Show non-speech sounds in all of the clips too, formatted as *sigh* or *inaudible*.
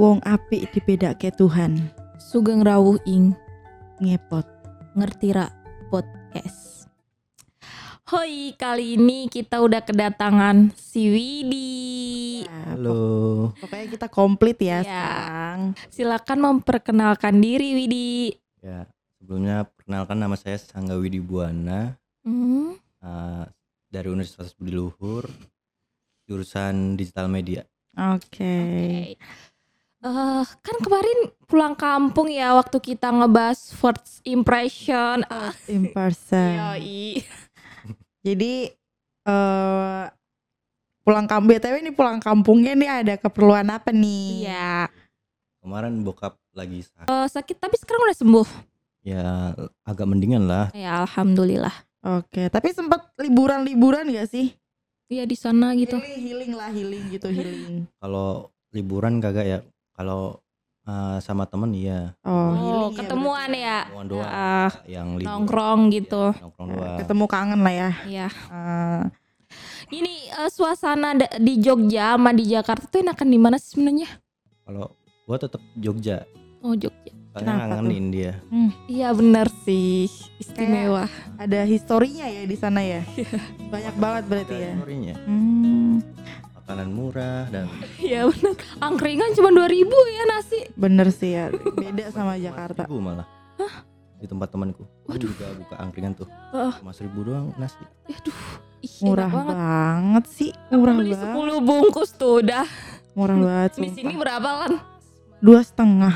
Wong apik dibedake Tuhan. Sugeng rawuh ing Ngepot. ngerti ra podcast. Hoi, kali ini kita udah kedatangan si Widi. Halo. Pokoknya kita komplit ya, Ya. sekarang. Silakan memperkenalkan diri Widi. Ya, sebelumnya perkenalkan nama saya Sangga Widi Buana Hmm, eh, dari Universitas Budi Luhur jurusan digital media. Oke. Oke. Eh, kan kemarin pulang kampung ya waktu kita ngebahas first impression. Ah, In person. yoi. *laughs* Jadi eh pulang kampung BTW ini pulang kampungnya nih ada keperluan apa nih? Iya. Kemarin bokap lagi sakit. Eh, sakit tapi sekarang udah sembuh. Ya agak mendingan lah. Ya alhamdulillah. Oke, tapi sempat liburan-liburan gak sih? Iya di sana gitu. Healing, healing lah, healing gitu, healing. Kalau liburan kagak ya. Kalau eh, sama temen iya. Oh, Oh, healing ya ketemuan berarti. ya. Ketemuan doang. Ah, yang libur. nongkrong gitu. Ya, nongkrong doang. ketemu kangen lah ya. Iya. Eh, Ini eh, suasana di Jogja sama di Jakarta tuh enakan di mana sih sebenarnya? Kalau gua tetap Jogja. Oh Jogja. Soalnya Kenapa ngangenin dia. Iya bener sih. Istimewa. ada historinya ya di sana ya. Banyak banget berarti Ada ya. historinya. Hmm, Makanan murah dan *laughs* Iya bener. Angkringan cuma 2000 ya nasi. bener sih ya. Beda sama Jakarta. Ribu malah. Di tempat temanku. Waduh. juga buka angkringan tuh. Heeh. Mas ribu doang nasi. Aduh. Ih, Murah banget. banget sih. Murah Beli banget. 10 bungkus tuh udah. Murah banget. Di sini berapa kan? Dua setengah.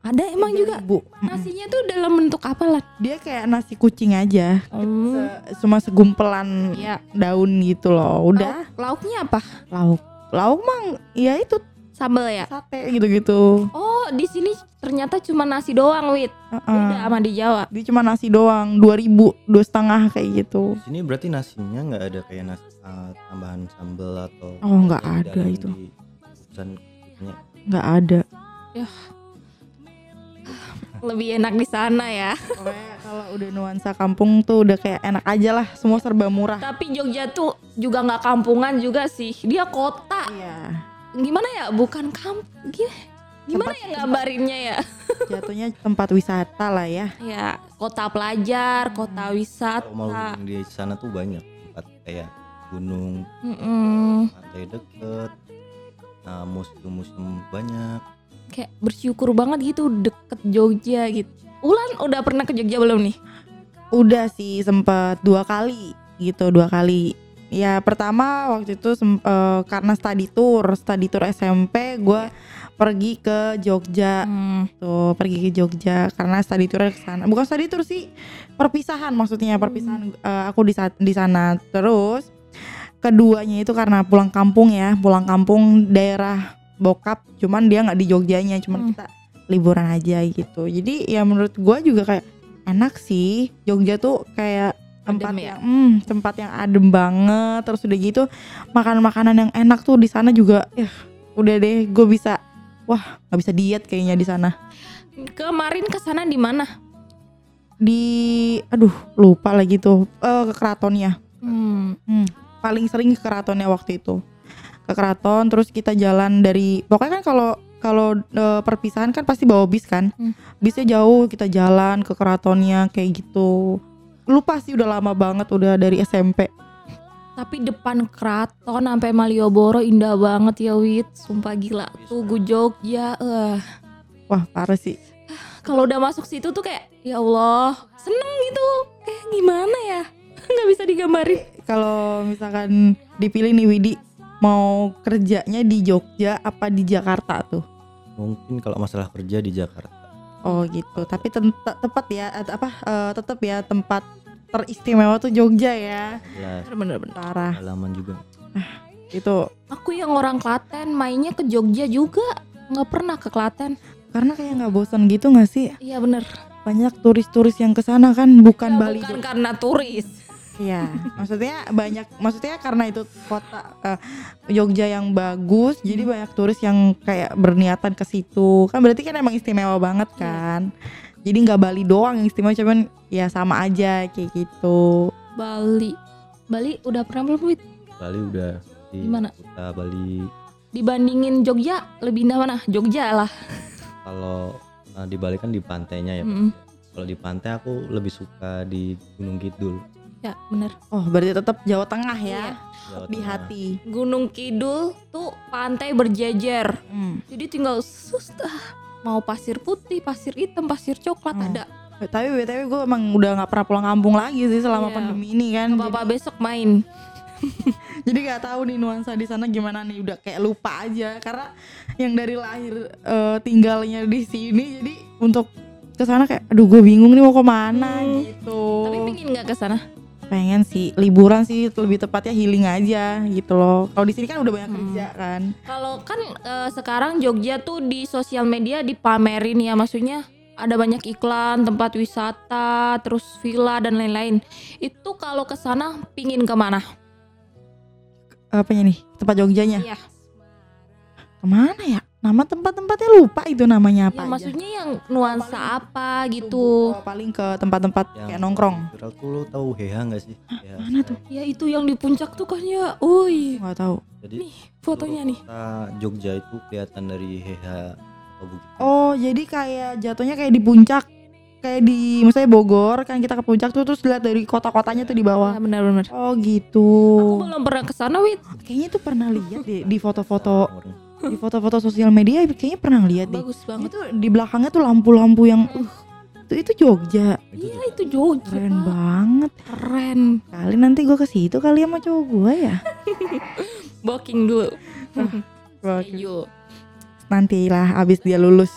Ada emang juga. Bu. Nasinya tuh dalam bentuk apa lah? Dia kayak nasi kucing aja. Hmm. Se- Cuma segumpelan Iya. daun gitu loh. Udah. Lauk- lauknya apa? Lauk. Lauk mang ya itu Sambal ya? sate gitu-gitu. Oh, di sini ternyata cuma nasi doang, Wit. Heeh. Beda sama di Jawa. Dia cuma nasi doang, dua ribu, dua setengah kayak gitu. Di sini berarti nasinya nggak ada kayak nasi uh, tambahan sambal atau Oh, nggak di ada itu. di. Nggak ada. Lebih enak di sana ya. Pokoknya kalau udah nuansa kampung tuh udah kayak enak aja lah, semua serba murah. Tapi Jogja tuh juga nggak kampungan juga sih. Dia kota. Iya. Gimana ya? Bukan kampung. Gimana, Tempat- ya ngabarinnya ya? *laughs* Jatuhnya tempat wisata lah ya. Ya, kota pelajar, kota Kalau mau wisata. di sana tuh banyak tempat kayak gunung, Mm-mm. pantai deket, nah, museum-museum banyak. Kayak bersyukur banget gitu deket Jogja gitu. Ulan udah pernah ke Jogja belum nih? Udah sih sempet dua kali gitu, dua kali. Ya pertama waktu itu eh, karena study tour, study tour SMP, gue pergi ke Jogja Hmm. tuh pergi ke Jogja karena study tour ke sana bukan study tour sih perpisahan maksudnya perpisahan eh, aku di di sana terus keduanya itu karena pulang kampung ya pulang kampung daerah bokap cuman dia nggak di Jogjanya cuman Hmm. kita liburan aja gitu jadi ya menurut gua juga kayak enak sih Jogja tuh kayak tempat Adem ya? yang hmm, tempat yang adem banget terus udah gitu makanan-makanan yang enak tuh di sana juga ya udah deh gue bisa wah nggak bisa diet kayaknya di sana Kemarin ke sana di mana? di aduh lupa lagi tuh Eh, ke keratonnya Hmm. paling sering ke keratonnya waktu itu ke keraton terus kita jalan dari pokoknya kan kalau kalau eh, perpisahan kan pasti bawa bis kan Hmm. bisnya jauh kita jalan ke keratonnya kayak gitu lupa sih udah lama banget udah dari SMP Tapi depan keraton sampai Malioboro indah banget ya Wit. Sumpah gila. Tugu Jogja. eh. wah parah sih Kalau udah masuk situ tuh kayak ya Allah, seneng gitu. Eh gimana ya? *laughs* nggak bisa digambarin. kalau misalkan dipilih nih Widi mau kerjanya di Jogja apa di Jakarta tuh Mungkin kalau masalah kerja di Jakarta. Oh gitu. Tapi tepat ya at- apa eh, tetap ya tempat teristimewa tuh Jogja ya. Bener-bener. Parah. halaman juga. Itu Aku yang orang Klaten mainnya ke Jogja juga. nggak pernah ke Klaten. karena kayak nggak bosan gitu nggak sih? Iya bener. Banyak turis-turis yang ke sana kan bukan Ya, Bali. bukan doang. karena turis. Iya. *laughs* maksudnya banyak maksudnya karena itu kota eh, Jogja yang bagus, jadi Hmm. banyak turis yang kayak berniatan ke situ. Kan berarti kan emang istimewa banget Iya. kan. Jadi nggak Bali doang yang istimewa cuman ya sama aja kayak gitu. Bali. Bali udah pernah belum Wit? Bali udah di Gimana? Kuta Bali Dibandingin Jogja lebih indah mana? Jogja lah. *laughs* Kalau uh, di Bali kan di pantainya ya. Mm-mm. Kalau di pantai aku lebih suka di Gunung Kidul. Ya bener. Oh, berarti tetap Jawa Tengah ya. Iya. Jawa Di Tengah. hati. Gunung Kidul tuh pantai berjejer. Hmm. Jadi tinggal sus dah. Mau pasir putih, pasir hitam, pasir coklat Hmm. ada. Tapi BTW gue emang udah nggak pernah pulang kampung lagi sih selama Iya. pandemi ini kan. Bapak besok main. *laughs* Jadi nggak tahu nih nuansa di sana gimana nih udah kayak lupa aja karena yang dari lahir eh, tinggalnya di sini jadi untuk ke sana kayak aduh gue bingung nih mau ke mana Hmm. gitu. Tapi pingin nggak ke sana? Pengen sih liburan sih lebih tepatnya healing aja gitu loh. Kalau di sini kan udah banyak Hmm. kerja kan. Kalau kan eh, sekarang Jogja tuh di sosial media dipamerin ya maksudnya ada banyak iklan tempat wisata terus villa dan lain-lain. Itu kalau ke sana pingin ke mana? Apanya nih tempat Jogjanya? Iya. Ke mana ya? Nama tempat-tempatnya lupa itu namanya apa Ya, aja. maksudnya yang nuansa paling apa gitu. oh, paling ke tempat-tempat Yang kayak nongkrong. Viral tuh lo tahu Heha nggak sih? Heha mana tuh? Ya itu yang di puncak tuh kan ya. Uy, Nggak tahu. Jadi nih fotonya nih. kota Jogja itu kelihatan dari Heha atau Bukit. Oh, jadi kayak jatuhnya kayak di puncak. Kayak di misalnya Bogor kan kita ke puncak tuh terus lihat dari kota-kotanya tuh di bawah. Ya benar-benar. Oh, gitu. Aku belum pernah ke sana, Wit. Kayaknya tuh pernah lihat di di foto-foto. Di foto-foto sosial media kayaknya pernah lihat deh. Bagus banget. Itu di belakangnya tuh lampu-lampu yang uh itu itu Jogja. Iya, itu Jogja. Keren Pak. banget. Keren. Kali nanti gue ke situ kali sama cowok gue ya. *laughs* Booking dulu. Oke. Ayo. Nantilah abis dia lulus.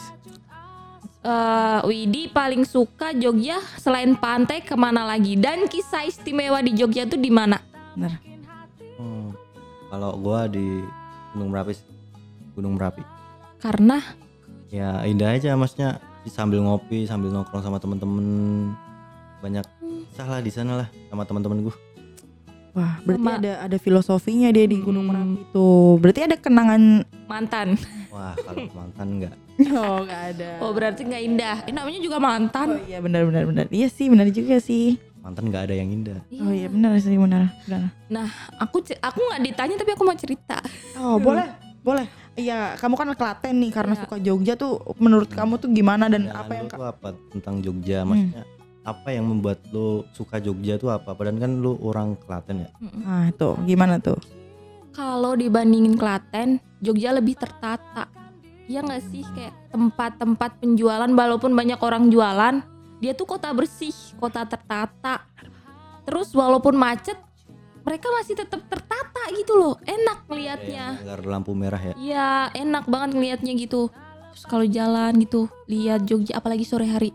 Eh, Widi paling suka Jogja selain pantai ke mana lagi dan kisah istimewa di Jogja tuh di mana? Hmm, Kalau gua di Gunung Merapi, sih. Gunung Merapi. Karena Ya indah aja maksudnya sambil ngopi, sambil nongkrong sama temen-temen banyak kisah lah di sana lah sama teman-teman gua. Wah, berarti Sama- ada ada filosofinya dia di Gunung Hmm. Merapi itu. Berarti ada kenangan mantan. Wah kalau mantan enggak. *laughs* Oh, gak ada. Oh berarti nggak indah. Eh, namanya juga Oh mantan. iya benar benar benar. Iya sih, benar juga sih. Mantan nggak ada yang indah. Oh iya benar sih benar. benar. Aku ce- aku nggak ditanya tapi aku mau cerita. Oh, boleh. Boleh. Iya, kamu kan Klaten nih karena Iya. suka Jogja tuh menurut kamu tuh gimana dan Pandangan apa yang lu apa tentang Jogja? Hmm. Maksudnya apa yang membuat lu suka Jogja tuh apa? Padahal kan lu orang Klaten ya. Nah, tuh gimana tuh? Kalau dibandingin Klaten, Jogja lebih tertata. Iya nggak sih kayak tempat-tempat penjualan walaupun banyak orang jualan, dia tuh kota bersih, kota tertata. Terus walaupun macet, mereka masih tetap tertata gitu loh. Enak Kayak ngelihatnya. Agar lampu merah ya. Iya, enak banget ngelihatnya gitu. Terus kalau jalan gitu, lihat Jogja apalagi sore hari.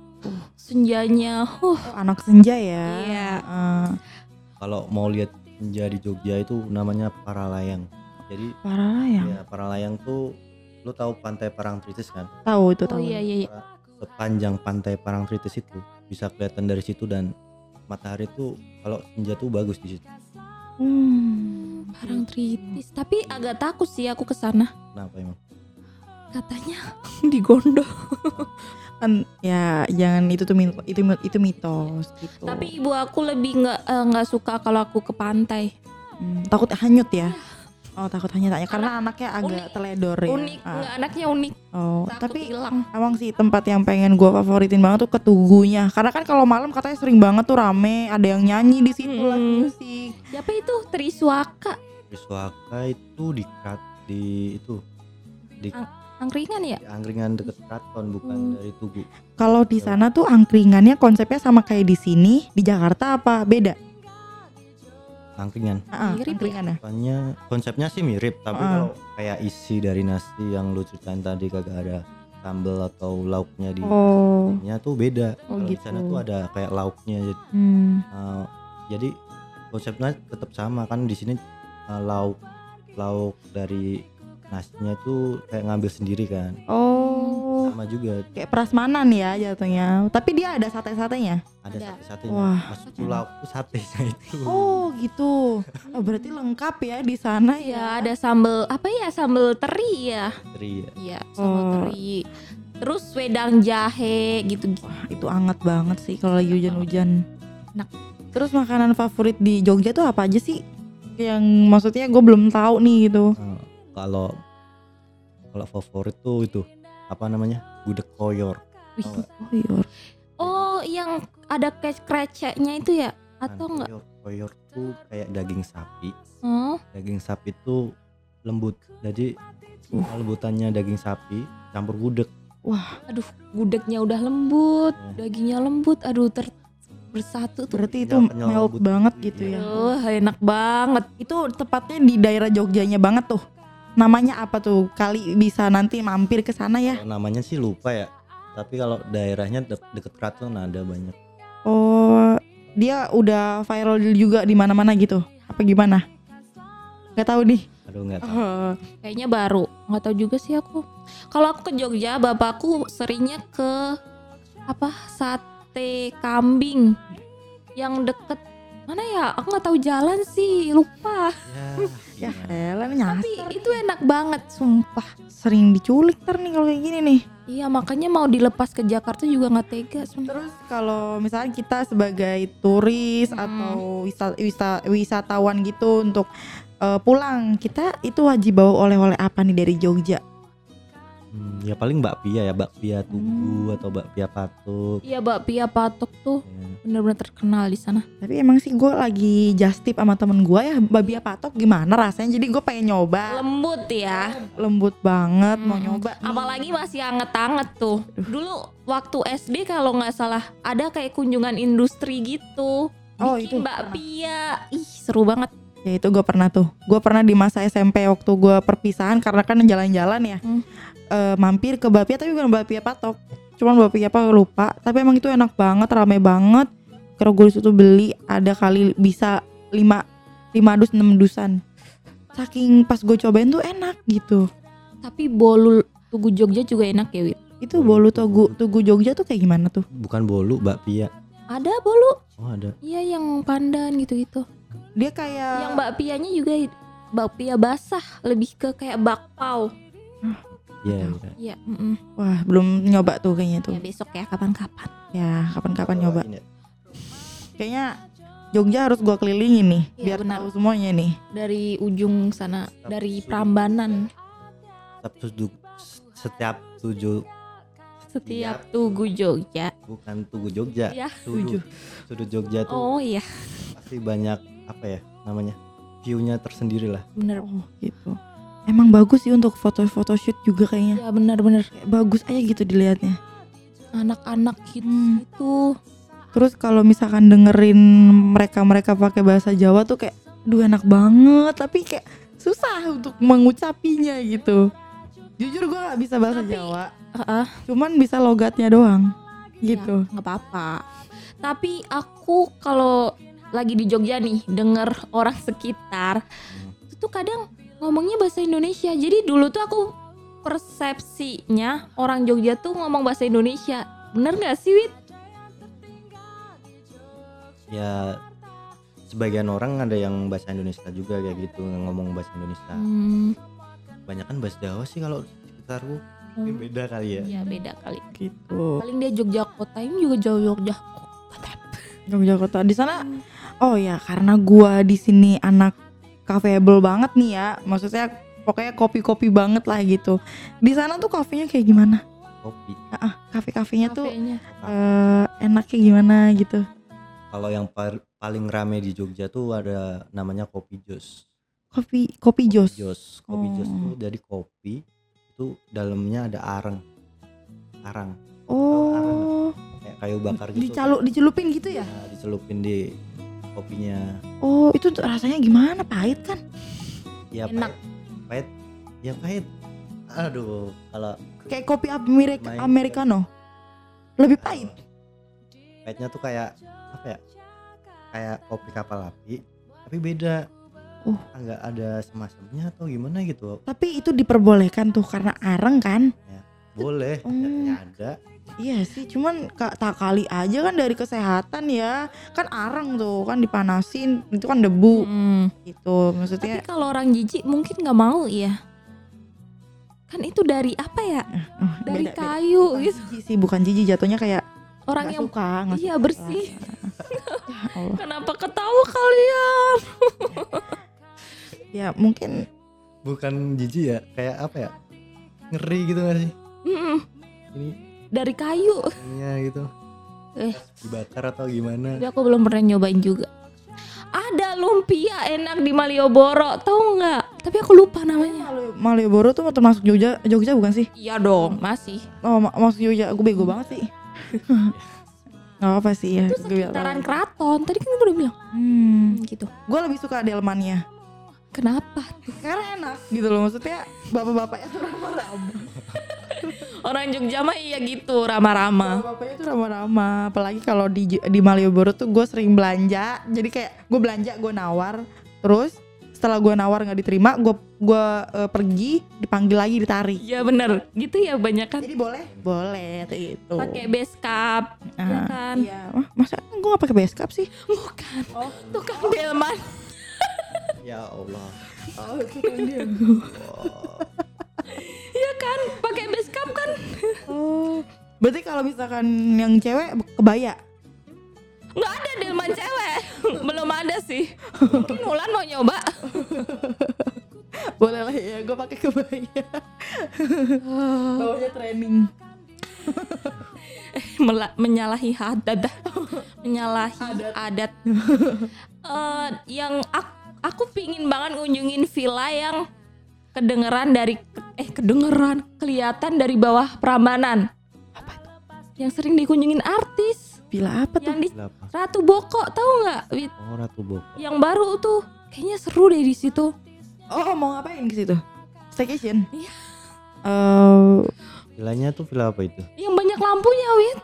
Senjanya, huh. Oh, anak senja ya. Iya. Eh, Kalau mau lihat senja di Jogja itu namanya Paralayang. Jadi parah ya. ya Paralayang tuh lu tahu pantai Parangtritis kan? Tahu itu Oh tahu. iya iya iya. Sepanjang pantai Parangtritis itu bisa kelihatan dari situ dan matahari tuh kalau senja tuh bagus di situ. Hmm. Parang tritis, tapi agak takut sih aku ke sana. Kenapa emang? Katanya *laughs* digondol. Kan ya jangan itu tuh mit- itu itu mitos gitu. Tapi ibu aku lebih nggak eh, nggak suka kalau aku ke pantai. Hmm, takut hanyut ya. Oh, takut hanyut tanya karena anaknya agak unik. teledor ya. Unik, Ah. nggak anaknya unik. Oh, Takut tapi hilang. Emang sih tempat yang pengen gua favoritin banget tuh ketugunya. Karena kan kalau malam katanya sering banget tuh rame, ada yang nyanyi di situ Mm-mm. lagi musik. Siapa itu Triswaka Triswaka itu di Krat di itu di, angkringan ya? di angkringan deket Kraton bukan Hmm. dari Tugu. Kalau di sana tuh angkringannya konsepnya sama kayak di sini, di Jakarta apa beda? Angkringan. Ah, Mirip ya? angkringannya. Konsepnya konsepnya sih mirip tapi Ah. kalau kayak isi dari nasi yang lu ceritain tadi kagak ada sambal atau lauknya di Oh. nya tuh beda. Oh, Kalau di sana gitu. tuh ada kayak lauknya jadi, Hmm. uh, jadi konsepnya tetap sama kan di sini uh, lauk lauk dari nasinya tuh kayak ngambil sendiri kan. Oh. Sama juga Kayak prasmanan ya jatuhnya. Tapi dia ada sate-satenya. ada Ada. sate-satenya. Wah. Maksud tuh lauk tuh satenya itu. Oh, gitu. Oh, berarti lengkap ya di sana Ya ya. ada sambel apa ya sambel teri ya? Teri ya. Iya sambel Oh. teri. Terus wedang jahe gitu. Wah, itu anget banget sih kalau lagi hujan-hujan. Enak. Terus makanan favorit di Jogja tuh apa aja sih? Yang maksudnya gue belum tahu nih gitu. Uh, kalau kalau favorit tuh itu apa namanya gudeg koyor nggak? Oh iya. Oh, yang ada kayak kreceknya itu ya? Kan Atau enggak? koyor, koyor tuh kayak daging sapi Oh, daging sapi tuh lembut jadi lembutannya daging sapi campur gudeg aduh, gudegnya udah lembut, Ya. dagingnya lembut, aduh ter bersatu tuh. Berarti itu Kenyal- kenyal melt lembut. banget gitu Iya. ya. Aduh, enak banget. Itu tepatnya di daerah Jogjanya banget tuh. Namanya apa tuh? Kali bisa nanti mampir ke sana ya. Kalau namanya sih lupa ya tapi kalau daerahnya de- deket keraton ada banyak Oh, dia udah viral juga di mana-mana gitu. Apa gimana? Gak tahu nih. aduh nggak tahu Oh, Kayaknya baru, nggak tahu juga sih aku. Kalau aku ke Jogja, bapakku seringnya ke apa sate kambing yang deket mana ya? Aku nggak tahu jalan sih, lupa. ya *laughs* elah Tapi itu enak banget, sumpah. Sering diculik ter nih kalau kayak gini nih. Iya makanya mau dilepas ke Jakarta juga nggak tega. sumpah. Terus kalau misalnya kita sebagai turis Hmm. atau wisa- wisa- wisatawan gitu untuk eh, pulang, kita itu wajib bawa oleh-oleh apa nih dari Jogja? Hmm, ya paling bakpia ya bakpia tugu Hmm. atau bakpia patuk Iya bakpia patok tuh Ya. Bener-bener terkenal di sana. Tapi emang sih gue lagi just tip sama temen gue ya babi patok gimana rasanya jadi gue pengen nyoba Lembut ya. lembut banget mau Hmm. nyoba nih. Apalagi masih anget-anget tuh. Dulu waktu SD kalau nggak salah ada kayak kunjungan industri gitu. Oh, Bikin itu bakpia. Ih seru banget. ya itu gue pernah tuh gue pernah di masa SMP waktu gue perpisahan karena kan jalan-jalan ya Hmm. Eh, mampir ke bapia tapi bukan bapia patok cuman bapia apa lupa tapi emang itu enak banget rame banget kalau gue di situ beli ada kali bisa lima lima dus enam dusan saking pas gue cobain tuh enak gitu Tapi bolu Tugu Jogja juga enak ya Wit. itu bolu tugu tugu Jogja tuh kayak gimana tuh bukan bolu bakpia Ada bolu. oh ada Iya yang pandan gitu-gitu. dia kayak Yang bakpianya juga bakpia basah, lebih ke kayak bakpao. Iya, Tahu. iya. Iya, mm-mm. wah belum nyoba tuh kayaknya tuh ya besok ya kapan-kapan. ya kapan-kapan nyoba Bawain ya. kayaknya Jogja harus gua kelilingin nih Iya, biar benar. tahu semuanya nih Dari ujung sana, dari Prambanan. setiap tujuh setiap tujuh Setiap Tugu Jogja. bukan tugu Jogja Ya. sudut Jogja tuh Oh iya, pasti banyak apa ya namanya view-nya tersendiri lah bener. oh gitu emang bagus sih untuk foto-foto shoot juga kayaknya Ya benar-benar kayak bagus aja gitu dilihatnya anak-anak gitu. Hmm. itu. terus kalau misalkan dengerin mereka mereka pakai bahasa Jawa tuh kayak duh enak banget tapi kayak susah untuk mengucapinya gitu jujur gua nggak bisa bahasa Tapi- Jawa Heeh. cuman bisa logatnya doang gitu Ya, nggak apa-apa. Tapi aku kalau lagi di Jogja nih denger orang sekitar itu kadang ngomongnya bahasa Indonesia. Jadi dulu tuh aku persepsinya orang Jogja tuh ngomong bahasa Indonesia. Bener nggak sih Wit? ya sebagian orang ada yang bahasa Indonesia juga kayak gitu ngomong bahasa Indonesia Hmm, banyak kan bahasa Jawa sih kalau sekitarku hmm. beda kali ya Iya beda kali. gitu Paling dia Jogja kota ini juga jauh Jogja. Yogyakarta di sana oh ya karena gua di sini anak kafeable banget nih ya. Maksudnya pokoknya kopi-kopi banget lah gitu. Di sana tuh kafenya kayak gimana? Kopi. Ah kafe-kafenya tuh Kafenya. eh enaknya gimana gitu? Kalau yang par- paling rame di Jogja tuh ada namanya kopi jos. Kopi kopi jos? jos. Kopi jos Oh. tuh dari kopi itu dalamnya ada arang. Arang. Oh. Kayak kayu bakar gitu dicalu dicelupin gitu ya? Nah, dicelupin di kopinya. Oh itu tuh rasanya gimana? Pahit kan? Ya Enak. pahit, pahit. Ya pahit. Aduh kalau kayak kopi Amerika americano. Lebih pahit. Pahitnya tuh kayak apa ya? Kayak kopi kapal api tapi beda. Oh. nggak ada semasemnya atau gimana gitu. Tapi itu diperbolehkan tuh karena areng kan? Boleh. Oh. ya ada Iya sih, cuman kak tak kali aja kan dari kesehatan ya, kan arang tuh kan dipanasin, itu kan debu Hmm. gitu, Tapi maksudnya. kalau orang jijik mungkin nggak mau ya. Kan itu dari apa ya? oh, Dari beda- beda. kayu Bukan gitu. jijik sih, bukan jijik jatuhnya kayak Orang yang suka, nggak iya suka. bersih. Ya Allah. Kenapa ketawa kalian? *laughs* Ya mungkin bukan jijik ya kayak apa ya ngeri gitu gak sih Mm-mm, ini dari kayu. ininya gitu Eh. dibakar atau gimana Tapi aku belum pernah nyobain juga. Ada lumpia enak di Malioboro, tahu nggak? Tapi aku lupa namanya. Malioboro tuh termasuk Jogja Jogja bukan sih? Iya dong, masih. Oh ma- masuk Jogja, aku bego banget sih. *laughs* Gak apa sih ya. Itu sekitaran keraton. Tadi kan gue udah bilang Hmm, gitu. gue lebih suka delmannya. Kenapa? Karena enak gitu loh maksudnya bapak-bapaknya tuh ramah-ramah. *laughs* Orang Jogja mah iya gitu, ramah-ramah. Bapak-bapaknya tuh ramah-ramah. Apalagi kalau di di Malioboro tuh gue sering belanja. Jadi kayak gue belanja gue nawar, terus setelah gue nawar nggak diterima, gue gue eh, pergi dipanggil lagi ditarik. Iya bener, gitu ya banyak kan. Jadi boleh? Boleh gitu. Pakai base cap, ya Ah, kan? Iya. Wah, masa gue gak pakai base cap sih? Bukan. Oh. Tukang delman. ya Allah Oh, itu kan dia. Iya kan, pakai base kan? Oh. Berarti kalau misalkan yang cewek kebaya. Nggak ada delman cewek. Belum ada sih. Mungkin Ulan mau nyoba. *laughs* Boleh lah ya, gue pakai kebaya. *laughs* Bawahnya training. Mela- menyalahi adat menyalahi adat, Eh, yang aku, aku pingin banget ngunjungin villa yang kedengeran dari eh kedengeran kelihatan dari bawah Prambanan Apa itu? yang sering dikunjungin artis Villa apa tuh? yang di apa Ratu Boko tahu nggak Wit? oh Ratu Boko yang baru tuh kayaknya seru deh di situ Oh, mau ngapain ke situ? Staycation? Iya. Eh, villanya tuh villa apa itu yang banyak lampunya Wit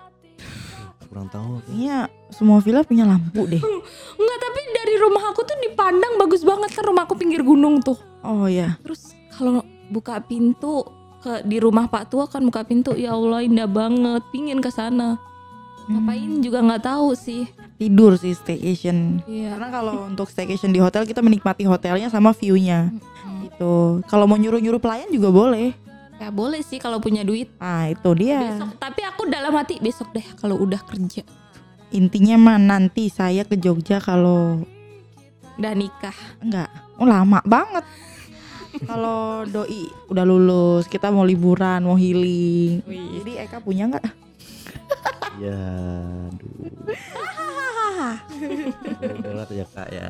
kurang tahu aku. kayaknya semua villa punya lampu deh. Enggak tapi dari rumah aku tuh dipandang bagus banget kan rumahku pinggir gunung tuh Oh ya. Terus kalau buka pintu ke di rumah Pak Tua kan buka pintu ya Allah indah banget pingin ke sana ngapain juga nggak tahu sih Tidur sih staycation. iya Karena kalau untuk staycation di hotel kita menikmati hotelnya sama view-nya gitu. Kalau mau nyuruh-nyuruh pelayan juga boleh. ya boleh sih kalau punya duit Ah, itu dia. besok tapi aku dalam hati besok deh kalau udah kerja Intinya mah nanti saya ke Jogja kalau udah nikah enggak. Oh, lama banget. Kalau doi udah lulus, kita mau liburan, mau healing. Jadi Eka punya nggak? ya aduh Udah *laughs* ya kak ya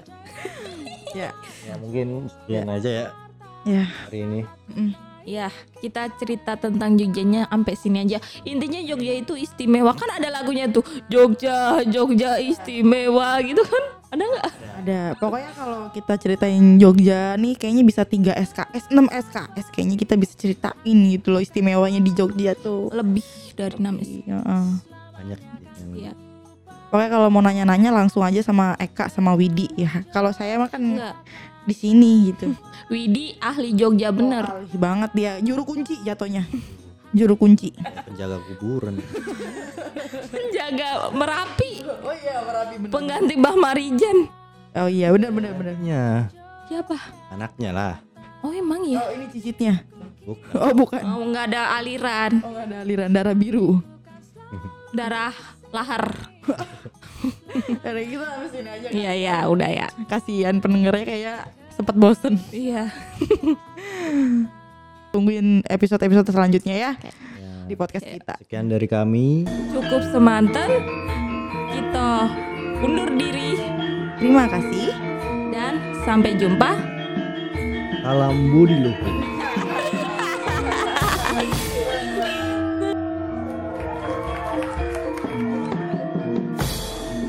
Ya. ya mungkin sekian aja ya Ya. hari ini ya kita cerita tentang Jogjanya sampai sini aja intinya Jogja itu istimewa kan ada lagunya tuh Jogja Jogja istimewa gitu kan ada nggak Ada. Pokoknya kalau kita ceritain Jogja nih kayaknya bisa 3 SKS, 6 SKS kayaknya kita bisa ceritain gitu loh istimewanya di Jogja tuh. lebih dari enam sih Iya. eh. banyak Iya. Pokoknya kalau mau nanya-nanya langsung aja sama Eka sama Widi ya. Kalau saya mah kan enggak di sini gitu. *laughs* Widi ahli Jogja bener Oh, ahli banget dia. Juru kunci jatuhnya. Juru kunci. penjaga kuburan *laughs* penjaga Merapi Oh iya, Merapi bener. pengganti Mbah Marijan Oh iya, benar benar benar. anaknya siapa anaknya lah oh emang ya Oh, ini cicitnya. bukan Oh, bukan. oh nggak ada aliran Oh, nggak ada aliran darah biru. darah lahar *laughs* *laughs* Dari kita habis ini aja. iya iya udah ya Kasihan pendengarnya kayak sempet bosen. iya *laughs* Tungguin episode-episode selanjutnya ya Ya, di podcast Oke. kita. sekian dari kami cukup semanten kita undur diri Terima kasih. dan sampai jumpa salam budi luhur